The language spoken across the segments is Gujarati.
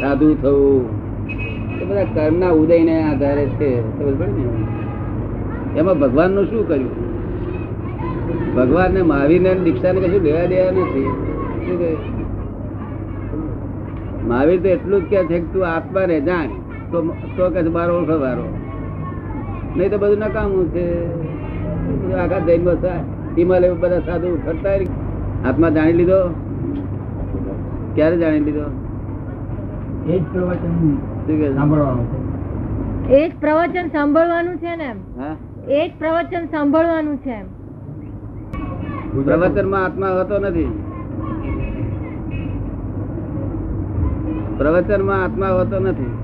સાધુ થવું. એ બધા ઉદય ને આધારે છે એમાં ભગવાનનું? શું કર્યું ભગવાન શું કર્યું? ને દીક્ષા ને કશું લેવા દેવા નથી? મહાવીર તો એટલું જ કે છે કે તું આત્મા ને જાણ, તો તો કે બારો ઓળખો બારો નહીં તો બધું નકામું છે. આખા જૈન હિમાલય બધા સાધુ ફરતા. આત્મા જાણી લીધો. ક્યારે જાણી લીધો? એ જ પ્રવચન? સાંભળવાનું છે. એ જ પ્રવચન સાંભળવાનું છે ને એ જ પ્રવચન સાંભળવાનું છે એમ. પ્રવચનમાં આત્મા હોતો નથી. પ્રવચનમાં આત્મા હોતો નથી.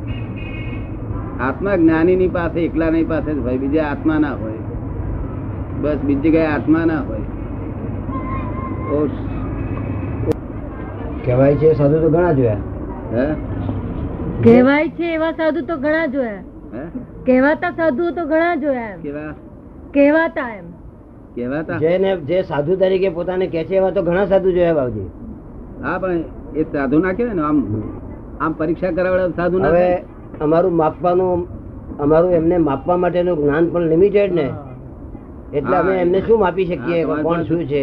આત્મા જ્ઞાની ની પાસે એકલા ની પાસે જ હોય બીજા આત્મા ના હોય. બસ બીજી કઈ આત્મા ના હોય. કહેવાય છે સાધુ તો ઘણા જોયા. હે? કહેવાય છે એવા સાધુ તો ઘણા જોયા. કહેવાતા સાધુ તો ઘણા જોયા કેવા? કહેવાતા એમ. જેને જે સાધુ તરીકે પોતાને કહે છે એવા તો ઘણા સાધુ જોયા બાબુજી હા પણ એ સાધુ ના કહેવાય ને આમ આમ પરીક્ષા કરાવડે સાધુ ના હવે અમારું માપવાનું અમારું એમને માપવા માટેનું જ્ઞાન પણ લિમિટેડ ને. એટલે અમે એમને શું માપી શકીએ? કોણ શું છે?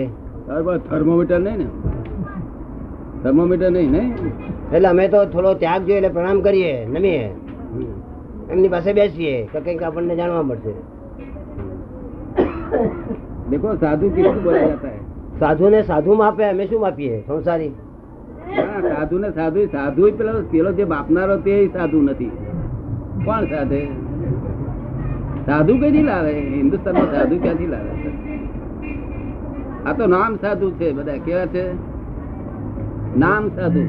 થર્મોમીટર નહીં ને. થર્મોમીટર નહીં ને એટલે અમે તો થોડો ત્યાગ જોઈએ એટલે પ્રણામ કરીએ નમીએ. એમની પાસે બેસીએ કે કંઈક આપણને જાણવા મળશે. દેખો સાધુ કેટલું બોલા જતા હે સાધુ ને સાધુ માપે અમે શું માપીએ? સંસારી. સાધુ ને સાધુ સાધુ પેલો પેલો જે બાપનારો તે સાધુ નથી. કોણ સાધે? સાધુ કઈ લાવે? હિન્દુસ્તાનમાં સાધુ ક્યાંથી લાવે? આ તો નામ સાધુ છે બધા કેવા છે? નામ સાધુ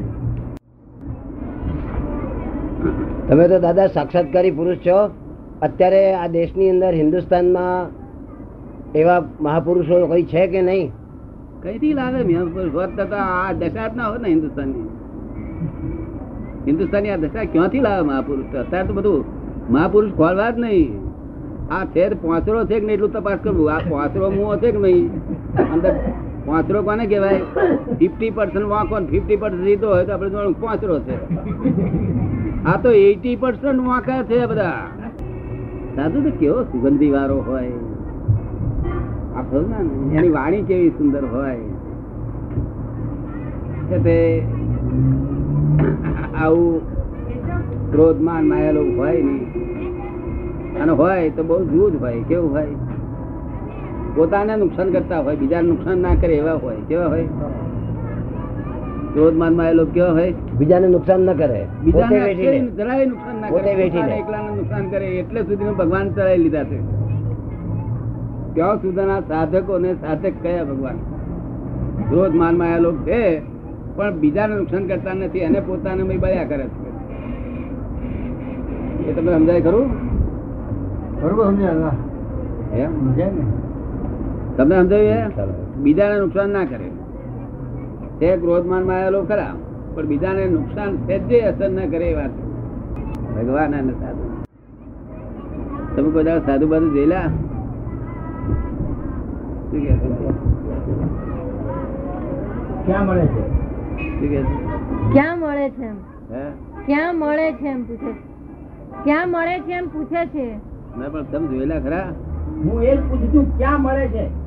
તમે તો દાદા સાક્ષાત્કારી પુરુષ છો. અત્યારે આ દેશની અંદર હિન્દુસ્તાનમાં એવા મહાપુરુષો કોઈ છે કે નહીં? કઈથી લાવે મેં? હોત તો આ દશા જ ના હોત ને હિન્દુસ્તાનની. હિન્દુસ્તાનની આ દશા ક્યાંથી લાવે મહાપુરુષ? અત્યારે તો બધું મહાપુરુષ ખોલવા જ નહીં. આ ફેર પાંચરો છે કે નહીં એટલું તપાસ કરવું? આ પાંચરો મુઓ છે કે નહીં? અંદર પાંચરો કોને કહેવાય? ફિફ્ટી પર્સન્ટ વાંકો ફિફ્ટી પર્સન્ટ લીધો હોય તો આપણે જોવાનું પાંચરો છે. આ તો એટી પર્સન્ટ વાંકા છે બધા. સાધુ તો કેવો સુગંધી વાળો હોય. આ ને, એની વાણી કેવી સુંદર હોય. કે તે આવું ક્રોધમાન માયેલો હોય નહીં. અને હોય તો બહુ જૂજ હોય, કેવું હોય? પોતાને નુકસાન કરતા હોય બીજાને નુકસાન ના કરે એવા હોય કેવા હોય? ક્રોધમાન માયેલો કેવા હોય? બીજાને નુકસાન ના કરે. બીજાને જરાય નુકસાન ના કરે એકલાને નુકસાન કરે એટલે સુધી ભગવાન ચડાવી લીધા છે. ત્યાં સુધીના સાધકો ને સાધક કયા ભગવાન? ક્રોધ માનમાં લોકો છે પણ બીજાને નુકસાન કરતા નથી અને પોતાને મય બળ્યા કરે છે. એ તમને સમજાય ખરું? બરોબર સમજાય એમ? સમજાય ને. તમને સમજાવ્યું બીજાને નુકસાન ના કરે. તે ક્રોધમાનમાં આવેલો ખરા પણ બીજાને નુકસાન સહેજે અસર ના કરે એ વાત. ભગવાન અને સાધુ. તમે કોઈ દાડો સાધુ બાધુ છે? ક્યાં મળે છે? ક્યાં મળે છે એમ? હે? ક્યાં મળે છે એમ પૂછે છે? ક્યાં મળે છે એમ પૂછે છે? ના પણ તમે જોયેલા ખરા? હું એ પૂછું ક્યાં મળે છે?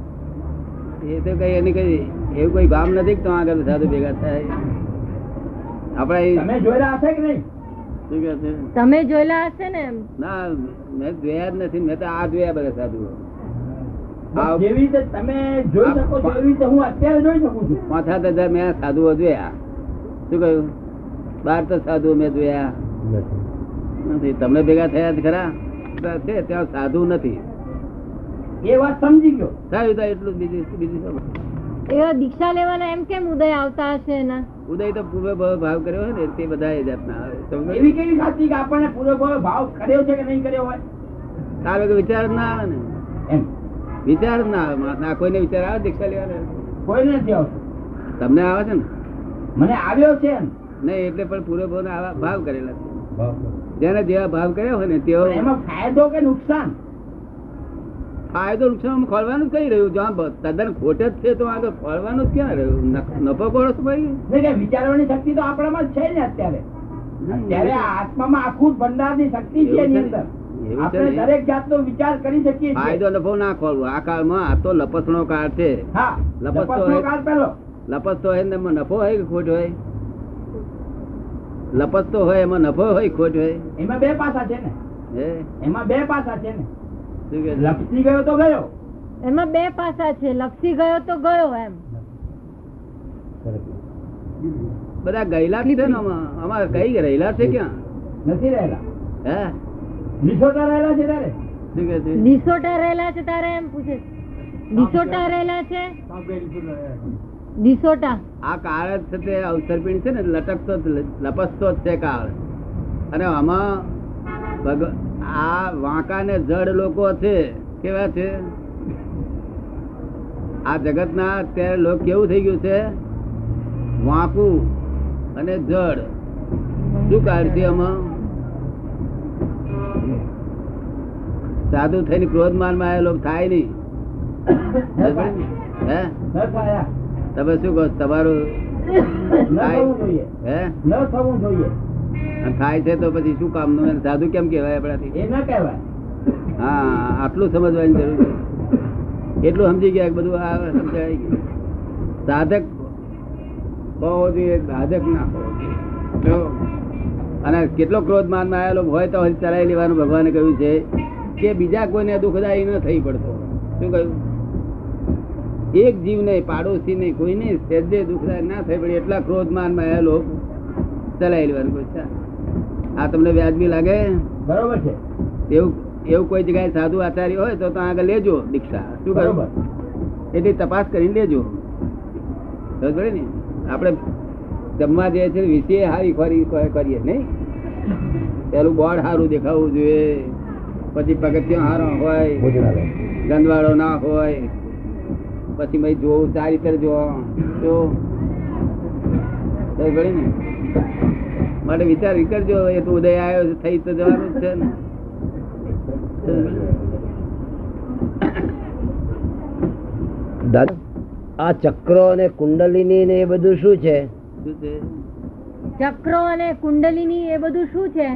એ તો કઈ એની કઈ એવું કોઈ ગામ નથી તો આગળ સાધુ ભેગા થાય? આપડા જોયેલા હશે કે નહીં? તમે જોયેલા હશે ને ના મેં જોયા જ નથી મેં તો આ જોયા બધા સાધુઓ. આ જેવી રીતે તમે જોઈ આ શકો છો પા- એવી રીતે હું અત્યારે જોઈ શકું છું. પાંચ સાત હજાર મેં સાધુઓ જોયા. શું કહ્યું? બાર તો સાધુઓ મેં જોયા. નથી. તમને ભેગા થયા જ ખરા? છે ત્યાં સાધુ નથી. એ વાત સમજી ગયો. સારું એટલું બીજું બીજું એવા દીક્ષા લેવાના એમ કેમ ઉદય આવતા હશે એના? ઉદય તો પૂર્વ ભાવ ભાવ કર્યો હોય ને તે બધા એ જાતના આવે. એવી કેવી સાચી કે આપણને પૂરેપૂરો ભાવ કર્યો છે કે નહીં કર્યો હોય? તારે તો વિચાર ના આવે ને. એમ. વિચાર ના આવે. ના કોઈને વિચાર આવે દીક્ષા લેવાના કોઈને નથી આવતું. તમને આવે છે ને? મને આવ્યો છે નહીં એટલે પણ પૂરો ભાવ આવા ભાવ કરેલા છે. જેને જેવા ભાવ કર્યા હોય ને તેઓ એમાં ફાયદો કે નુકસાન? ફાયદો નુકસાન ખોલવાનું કઈ રહ્યું? જો તદ્દન ખોટ જ છે તો આગળ ખોલવાનું ક્યાં રહ્યું? નફો કોળો ભાઈ? વિચારવાની શક્તિ તો આપણામાં છે ને અત્યારે. ત્યારે આ આત્મામાં આખું ભંડારની શક્તિ છે એની અંદર ને? એવું છે આપણે દરેક જાતનો વિચાર કરી શકીએ ફાયદો નફો ના ખોલવો. આ કાળમાં આ તો લપસણો કાળ છે. લપસતો હોય. લપસતો હોય ને એમાં નફો હોય કે ખોટ હોય? લપસતો હોય એમાં નફો હોય ખોટ હોય? એમાં બે પાસા છે ને. એમાં બે પાસા છે ને? લપસી ગયો તો ગયો. એમાં બે પાસા છે. લપસી ગયો તો ગયો એમ. બધા ગયેલા છે ને આમાં? અમારે કઈ રહેલા છે ક્યાં? નથી રહેલા. હે? લીસોટા રહેલા છે તારે? શું કે છે? ડિસોટા રહેલા છે તારે એમ પૂછે. ડિસોટા રહેલા છે? ડિસોટા. આ કાળ છે તે અવસરપીણ છે ને લટકતો જ લપસતો જ છે કાળ. અને આમાં ભગ- આ વાંકા ને જડ લોકો છે કેવા છે? આ જગત ના અત્યારે લોક કેવું થઈ ગયું છે? વાંકું અને જડ. શું કાળ છે આમાં? સાધુ થઈને ક્રોધ માનમાં આવેલો થાય. નહીં તમે શું કહો તમારું થાય? હે? ન થવું જોઈએ. થાય છે તો પછી શું કામનું? સાધુ કેમ કહેવાય આપણાથી? કહેવાય. હા આટલું સમજવાની જરૂર છે. એટલું સમજી ગયા બધું આ સમજાય ગયું? સાધક બહુ જોઈએ સાધક ના હોવો અને કેટલો ક્રોધ માનમાં આવેલો હોય તો હજી ચલાવી લેવાનું ભગવાને કહ્યું છે કે બીજા કોઈને દુઃખદાયી ન થઈ પડતો. શું કહ્યું? એક જીવ પાડોશીને પાડોશી નહીં કોઈ નહીં સહેજે દુઃખદાયી ના થઈ પડે એટલા ક્રોધ માનમાં આવેલો ચલાવી લેવાનું છે. આ તમને વ્યાજબી લાગે? બરોબર છે. એવું એવું કોઈ જગ્યાએ સાધુ આચાર્ય હોય તો ત્યાં આગળ લેજો દીક્ષા. શું બરોબર. એટલી તપાસ કરીને લેજો. સમજ ને? આપણે જમવા જઈએ છીએ વિશે હારી ફરી કરીએ નહીં? પેલું બોર્ડ સારું દેખાવું જોઈએ. પછી પગથિયો સારો હોય ગંદવાળો ના હોય પછી ભાઈ જોવું સારી રીતે જો તો ને? માટે વિચાર કરજો એ તો ઉદય આવ્યો છે થઈ તો જવાનું જ છે ને. દાદા આ ચક્રો અને કુંડલિની ને એ બધું શું છે? ચક્રો અને કુંડલીની એ બધું શું છે?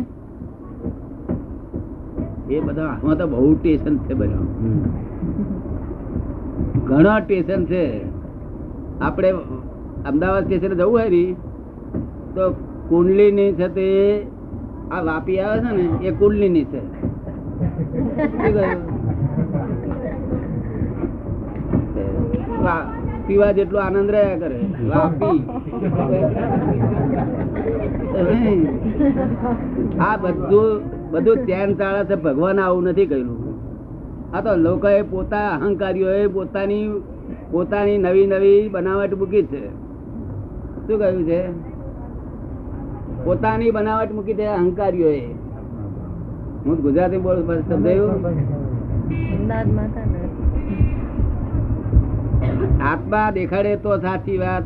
એ બધા આમાં તો બહુ ટેશન છે બધા. ઘણા ટેશન છે. આપણે અમદાવાદ સ્ટેશન જવું હોય તો કુંડલીની છે તે આ વાપી આવે છે ને, એ કુંડલીની છે. પીવા જેટલો આનંદ રહ્યા કરે. વાપી. આ બધું બધું ચેન ચાલે છે, ભગવાન આવું નથી કહ્યું આ તો લોકોએ પોતા અહંકારીઓએ પોતાની પોતાની નવી નવી બનાવટ મૂકી છે. શું કહ્યું છે? પોતાની બનાવટ મૂકી દે અહંકારીઓ એ હું ગુજરાતી બોલ સમજાયું. આત્મા દેખાડે તો સાચી વાત.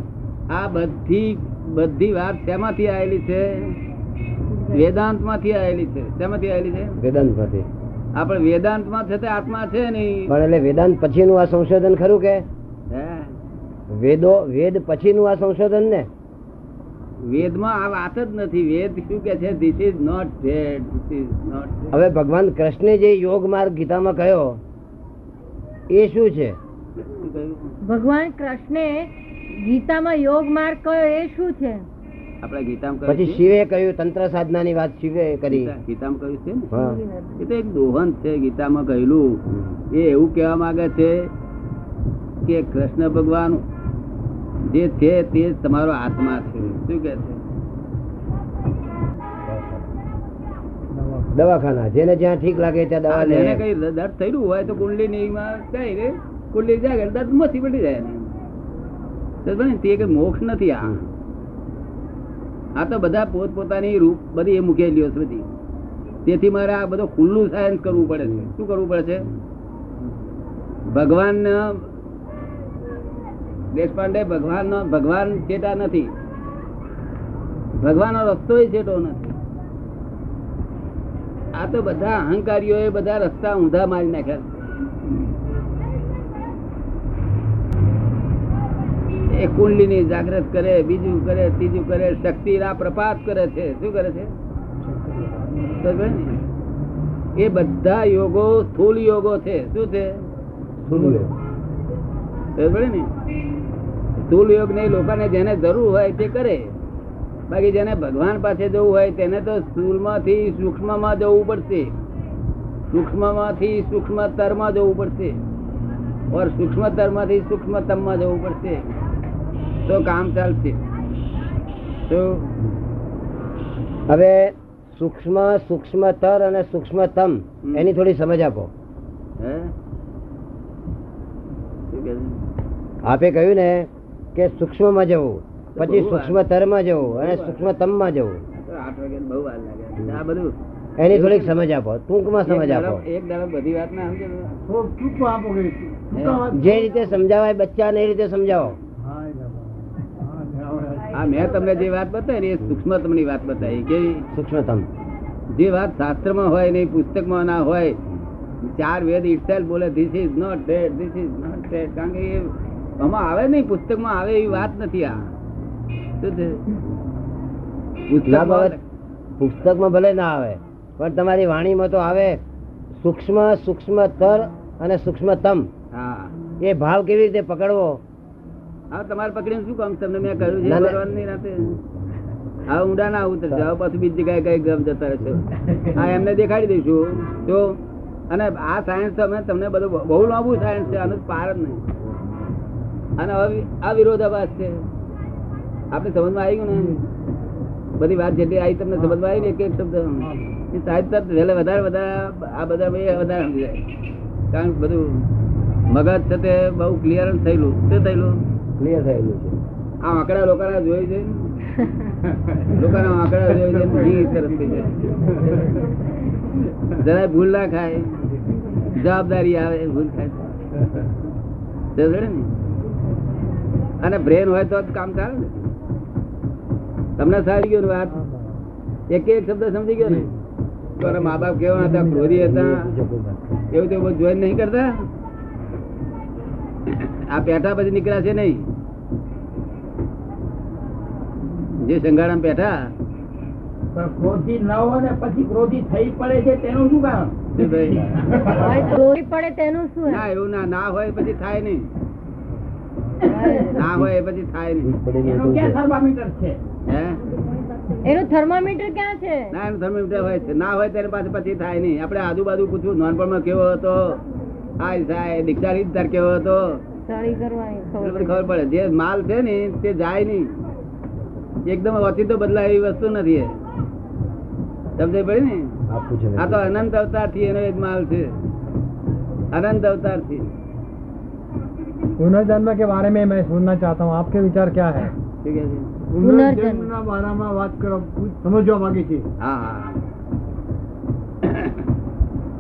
આ બધી બધી વાત શેમાંથી આવેલી છે? વેદાંતમાંથી આવેલી છે. શેમાંથી આવેલી છે? વેદાંતમાંથી આપણે વેદાંતમાં છે તે આત્મા છે નહીં પણ એટલે વેદાંત પછીનું આ સંશોધન ખરું કે? વેદો વેદ પછીનું આ સંશોધન ને? વેદમાં આ વાત જ નથી. વેદ શું કે છે? This is not dead this is not હવે ભગવાન કૃષ્ણે જે યોગ માર્ગ ગીતામાં કહ્યો એ શું છે? ભગવાન કૃષ્ણે ગીતામાં યોગ માર્ગ કયો એ શું છે? આપણે ગીતામાં પછી શિવે કહ્યું તંત્ર સાધનાની વાત શિવે કરી. ગીતામાં કહ્યું છે ને? એ તો એક દોહન છે ગીતામાં કહેલું. એ એવું કહેવા માંગે છે કે કૃષ્ણ ભગવાન જે છે તે જ તમારો આત્મા છે. શું કે છે? દવાખાના. જેને જ્યાં ઠીક લાગે ત્યાં દવા લે. એને કઈ દર્દ થયેલું હોય તો કુંડલી માં જાય રે? કુંડલી જાય દર્દ મસી પડી જાય. તો ભલે તે કે મોક્ષ નથી આ. આ તો બધા પોત પોતાની રૂપ બધી એ મૂકેલી છે બધી. તેથી મારે આ બધો ખુલ્લું સાયન્સ કરવું પડે છે. શું કરવું પડે છે? ભગવાન દેશપાંડે ભગવાન નો ભગવાન ચેટા નથી. ભગવાન નો રસ્તો ચેટો નથી. આ તો બધા અહંકારીઓ બધા રસ્તા ઊંધા મારી નાખ્યા. એ કુંડલીની જાગૃત કરે, બીજું કરે, ત્રીજું કરે શક્તિ ના પ્રપાત કરે છે. શું કરે છે? એ બધા યોગો, સ્થુલ યોગો છે. શું છે? સ્થુલ યોગ. ને? સ્થૂલ યોગ નહીં લોકોને જેને જરૂર હોય તે કરે. બાકી જેને ભગવાન પાસે જવું હોય તેને તો સ્થૂલમાંથી સૂક્ષ્મમાં જવું પડશે. સૂક્ષ્મમાંથી સૂક્ષ્મતરમાં જવું પડશે. ઓર સૂક્ષ્મતરમાંથી સૂક્ષ્મતમમાં જવું પડશે. તો કામ ચાલશે. તો હવે સૂક્ષ્મ સૂક્ષ્મતર અને સૂક્ષ્મતમ એની થોડી સમજ આપો. હે? આપે કહ્યું ને કે સૂક્ષ્મમાં જવું પછી. સૂક્ષ્મતરમાં જવું અને. સૂક્ષ્મતમમાં જવું. આઠ વાગે બહુ વાર લાગે. આ બધું એની થોડીક સમજ આપો ટૂંકમાં સમજ આપો. એક દાડો બધી વાત ના સમજે જે રીતે સમજાવાય બચ્ચાને એ રીતે સમજાવો. આ મેં તમને જે વાત બતાવી ને એ સૂક્ષ્મતમની વાત બતાવી કે સૂક્ષ્મતમ. જે વાત શાસ્ત્રમાં હોય નહીં પુસ્તકમાં ના હોય ચાર વેદ ઇટસેલ્ફ બોલે this is not dead this is not dead કારણ કે એ આમાં આવે નહીં પુસ્તકમાં આવે એવી વાત નથી આ. પુસ્તકમાં ભલે ના આવે પણ તમારી વાણીમાં તો આવે સૂક્ષ્મ સૂક્ષ્મતર અને સૂક્ષ્મતમ. હા. એ ભાવ કેવી રીતે પકડવો? હા તમારે પકડીને શું કામ તમને મેં કહ્યું છે ભગવાનની ના. રાતે. હા ઊંડા ના ઉતર હવે પાછું બીજી જગ્યાએ કઈ ગમ જતા રહેશે. હા એમને દેખાડી દઈશું. તો અને આ સાયન્સ તો અમે તમને બધું બહુ- લાંબુ સાયન્સ છે આનું પાર જ નહીં. અને આ વિરોધાભાસ છે. આપણે સમજમાં આવી ગયું ને? બધી વાત જેટલી આવી તમને સમજમાં આવી ને એક એક શબ્દ સાહેબ તરત વહેલે વધારે વધારે આ બધા ભાઈ વધારે સમજી જાય. કારણ કે બધું મગજ છે તે બહુ ક્લિયરન્સ થયેલું. શું થયેલું? ક્લિયર થયેલું છે. આ આંકડા લોકોના જોઈ છે? લોકોના આંકડા જોઈ છે તરત થઈ જાય. જરાય ભૂલ ના ખાય. જવાબદારી આવે, ભૂલ થાય? અને બ્રેન હોય તો કામ ચાલે ને. તમને સારી ગયું વાત? એક એક શબ્દ સમજી ગયો ને? તમારા મા બાપ કેવા હતા, ક્રોધી હતા? એવું તો જોઈને નહીં કરતા? આ પેઠા પછી નીકળ્યા છે નહીં? જે સંગાડા પેઠા પણ ક્રોધી ન હોય ને પછી ક્રોધી થઈ પડે છે તેનું શું કારણ? પડે તેનું શું ના એવું ના ના હોય પછી થાય નહીં. ના હોય પછી થાય નહીં. ક્યાં થર્મામીટર છે? હે? એનું થર્મોમીટર ક્યાં છે? ના એનું થર્મોમીટર હોય છે. ના હોય ત્યારે પાછું પછી થાય નહીં. આપણે આજુબાજુ પૂછવું નાનપણમાં કેવો હતો? આ દીક્ષારી તાર કેવો હતો? ખબર પડે. જે માલ છે ને તે જાય નહીં. એકદમ ઓચિતો બદલાય એવી વસ્તુ નથી સમજ પડી ને? આ તો અનંત અવતારથી એનો એક માલ છે. અનંત અવતારથી પુનર્જન્મ કે બારે મેં મેં સુનના ચાહતા હું? આપકે વિચાર ક્યા હૈ? પુનર્જન્મના બારામાં વાત કરો. સમજવા માંગે છે. હા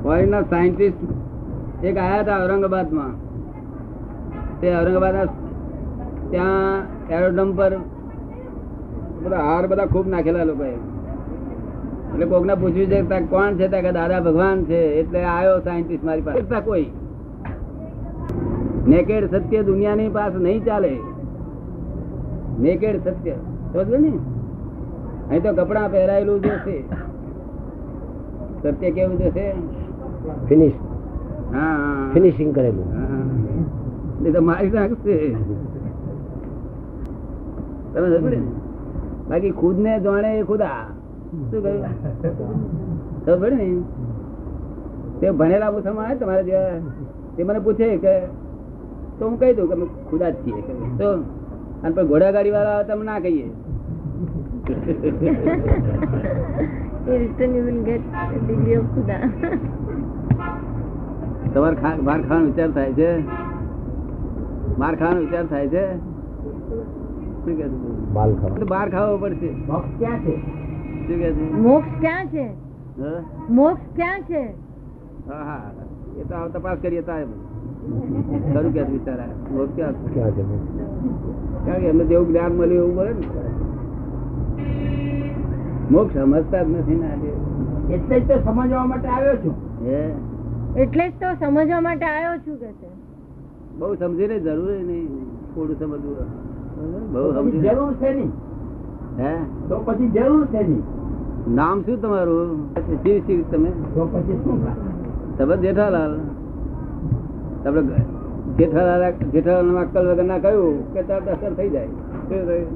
ફોરેનના સાયન્ટિસ્ટ એક આયા હતા ઔરંગાબાદમાં. તે ઔરંગાબાદ ત્યાં એરોડ્રોમ પર બધા હાર બધા ખૂબ નાખેલા લોકોએ. એટલે કોકને પૂછ્યું છે કોણ છે? કે દાદા ભગવાન છે. એટલે આવ્યો સાયન્ટિસ્ટ મારી પાસે. કોઈ. નેકેડ સત્ય દુનિયાની પાસે નહીં ચાલે. નેકેડ સત્ય. સમજો ને? અહીં તો કપડા પહેરાયેલું જે છે સત્ય કેવું જે છે ફિનિશ હા. ફિનિશિંગ કરેલું. એ તો મારી નાખશે તમે બાકી ખુદ ને જાણે એ ખુદા. શું કહ્યું? ખબર ને તે ભણેલા મુસલમાન તમારે જેવા, તે મને પૂછે કે તો હું કહી દઉં કે અમે ખુદા જ છીએ. તો અને પછી ઘોડાગાડી વાળા તમે ના કહીએ. તમારે માર બહાર ખાવાનો વિચાર થાય છે? બહાર ખાવાનો વિચાર થાય છે? બહાર ખાવો પડશે. ક્યાં છે શું કે છે? મોક્ષ ક્યાં છે? મોક્ષ ક્યાં છે? હા હા એ તો તપાસ કરીએ તો ખરું કે છે મોક્ષ ક્યાં ક્યાં છે કારણ કે એમને જેવું જ્ઞાન મળ્યું એવું મળે ને. મોક્ષ સમજતા જ નથી ને આજે. એટલે જ તો સમજવા માટે આવ્યો છું. હે? એટલે જ તો સમજવા માટે આવ્યો છું કે છે. બહુ સમજીને જરૂર નહીં. થોડું સમજવું. બહુ સમજી જરૂર છે નહીં. હે? તો પછી જરૂર છે નહીં. નામ શું તમારું? શિવ શિવ તમે? તમે જેઠાલાલ. તમે જેઠાલાલ જેઠાલાલ અક્કલ વગર ના કહ્યું કે તરત અસર થઈ જાય. શું થયું?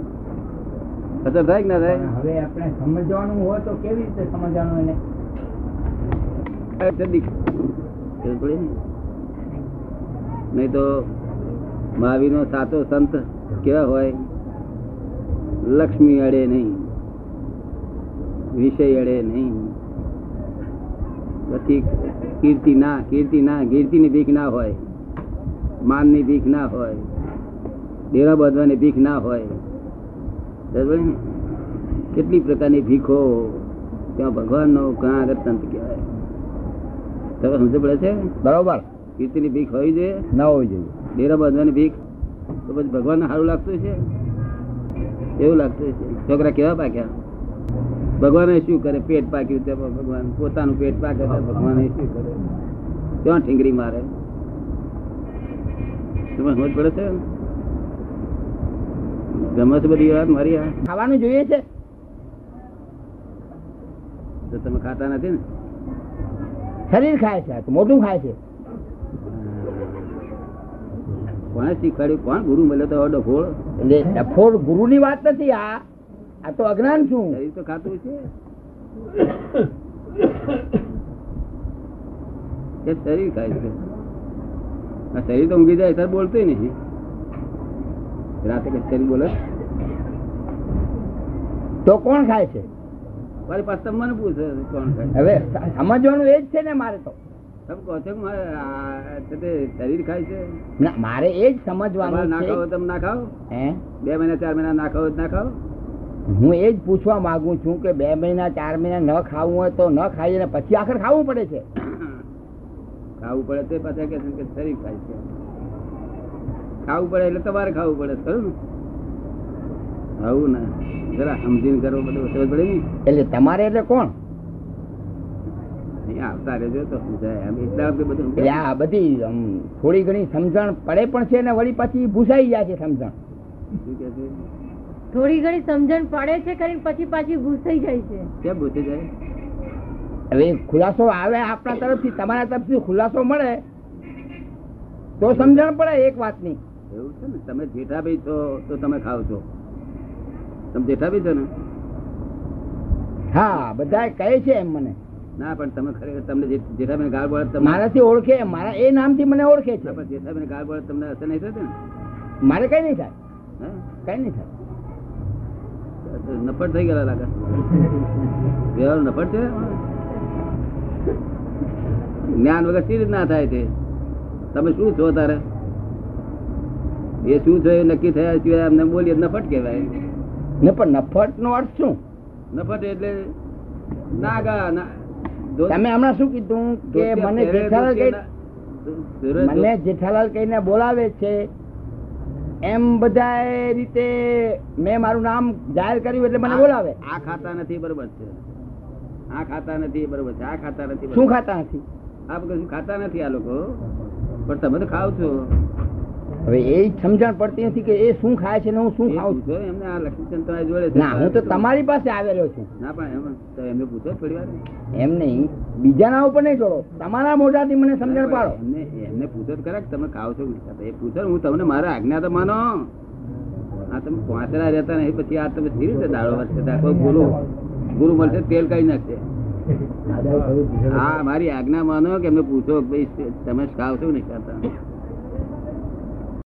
અસર થાય કે ના થાય? હવે આપણે સમજવાનું હોય તો કેવી રીતે સમજવાનું એને? નહીં તો મહાવીર નો સાચો સંત કેવા હોય? લક્ષ્મી અડે નહીં. વિષય અડે નહીં. પછી કીર્તિ ના કીર્તિ ના કીર્તિ ની ભીખ ના હોય. માનની ભીખ ના હોય. ડેરા બાંધવાની ભીખ ના હોય? કેટલી પ્રકારની ભીખો ત્યાં ભગવાન નો ઘણા આગળ સંત કહેવાય. તમે સમજ પડે છે? બરોબર. કીર્તિની ભીખ હોવી જોઈએ? ના હોવી જોઈએ. ડેરા બાંધવાની ભીખ તો પછી ભગવાન સારું લાગતું છે એવું લાગતું છે છોકરા કેવા પાક્યા? ભગવાન શું કરે? પેટ પાક્યું તે ભગવાન પોતાનું પેટ પાકે તો ભગવાન શું કરે? ક્યાં ઠીંગરી મારે? તમે સમજ પડે છે? ગમે છે બધી વાત મારી આ. ખાવાનું જોઈએ છે? તો તમે ખાતા નથી ને? શરીર ખાય છે મોટું ખાય છે. કોણે શીખવાડ્યું? કોણ ગુરુ મળ્યો તો ઓડો ફોડ એટલે ગુરુ ની વાત નથી આ. આ તો અજ્ઞાન છું. શરીર તો ખાતું છે. એ શરીર ખાય છે. આ શરીર તો ઊંઘી જાય ત્યારે બોલતું નહીં. રાતે શરીર બોલે? તો કોણ ખાય છે? મારી પાસે મને પૂછો કોણ ખાય હવે સમજવાનું એ જ છે ને મારે તો. તમે કહો છો શરીર ખાય છે? ના મારે એ જ સમજવાનું ના ખાવ તમે ના હે? બે મહિના ચાર મહિના ના ખાવ ના ખાઓ હું એ જ પૂછવા માંગુ છું કે બે મહિના ચાર મહિના ન ખાવું હોય તો ન ખાઈએ ને પછી આખર ખાવું પડે છે. ખાવું પડે તે પાછા કે કે શરીર ખાય છે. ખાવું પડે એટલે તમારે ખાવું પડે ખરું આવું ને. જરા સમજીને કરો બધું સમજ પડે ને? એટલે તમારે એટલે કોણ? આવતા રહેજો તો સમજાય. એમ એટલા બધું એટલે આ બધી થોડી ઘણી સમજણ પડે પણ છે ને વળી પછી ભૂસાઈ જાય છે સમજણ. શું કે છે? થોડી ઘણી સમજણ પડે છે કરીને પછી પાછી ભૂસાઈ જાય છે. કેમ પૂછી જાય? હવે ખુલાસો આવે આપણા તરફથી તમારા તરફથી ખુલાસો મળે તો સમજણ પડે એક વાતની. એવું છે ને તમે જેઠાભાઈ છો તો તમે ખાવ છો. તમે જેઠાભાઈ છો ને? હા બધા કહે છે એમ મને. ના પણ તમે ખરેખર તમને જેઠાભાઈ ગાળ બોલે મારાથી ઓળખે મારા એ નામથી મને ઓળખે છે. પણ જેઠાભાઈ ગાળ બોલે તમને અસર નહીં થતી ને મારે કઈ નહીં થાય. હે? કઈ નહીં થાય. નફટ થઈ ગયેલા લાગે. વ્યવહાર નફટ છે? જ્ઞાન વગર સી ના થાય તે? તમે શું છો તારે? એ શું છે નક્કી થયા સિવાય અમને બોલીએ નફટ કહેવાય. ને પણ નફટ નો અર્થ શું? નફટ એટલે નાગા તમે હમણાં શું કીધું કે મને જેઠાલાલ મને જેઠાલાલ કહીને બોલાવે છે એમ બધા રીતે મેં મારું નામ જાહેર કર્યું એટલે મને બોલાવે. આ ખાતા નથી બરોબર છે. આ ખાતા નથી બરોબર છે. આ ખાતા નથી શું ખાતા નથી? આ બધું ખાતા નથી આ લોકો? પણ તમે તો ખાવ છો. હવે એ સમજણ પડતી નથી કે એ શું ખાય છે ને હું શું ખાઉં છું એમને આ લક્ષ્મીચંદ તમારી જોડે ના હું તો તમારી પાસે આવેલો છું. ના પણ એમ એમને પૂછો થોડી વાર. એમ નહીં. બીજાના ઉપર નહીં જોડો. તમારા મોઢાથી મને સમજણ પાડો. એમને પૂછો ખરા તમે ખાવ છો? એ પૂછો હું તમને મારા આજ્ઞા તો માનો. આ તમે પાંચરા રહેતા નહીં પછી આ તમે ધીરે રીતે દાડો વર્ષે કોઈ ગુરુ ગુરુ મળશે તેલ કાઢી નાખશે. હા મારી આજ્ઞા માનો કે એમને પૂછો કે ભાઈ તમે ખાવ છો નહીં ખાતા?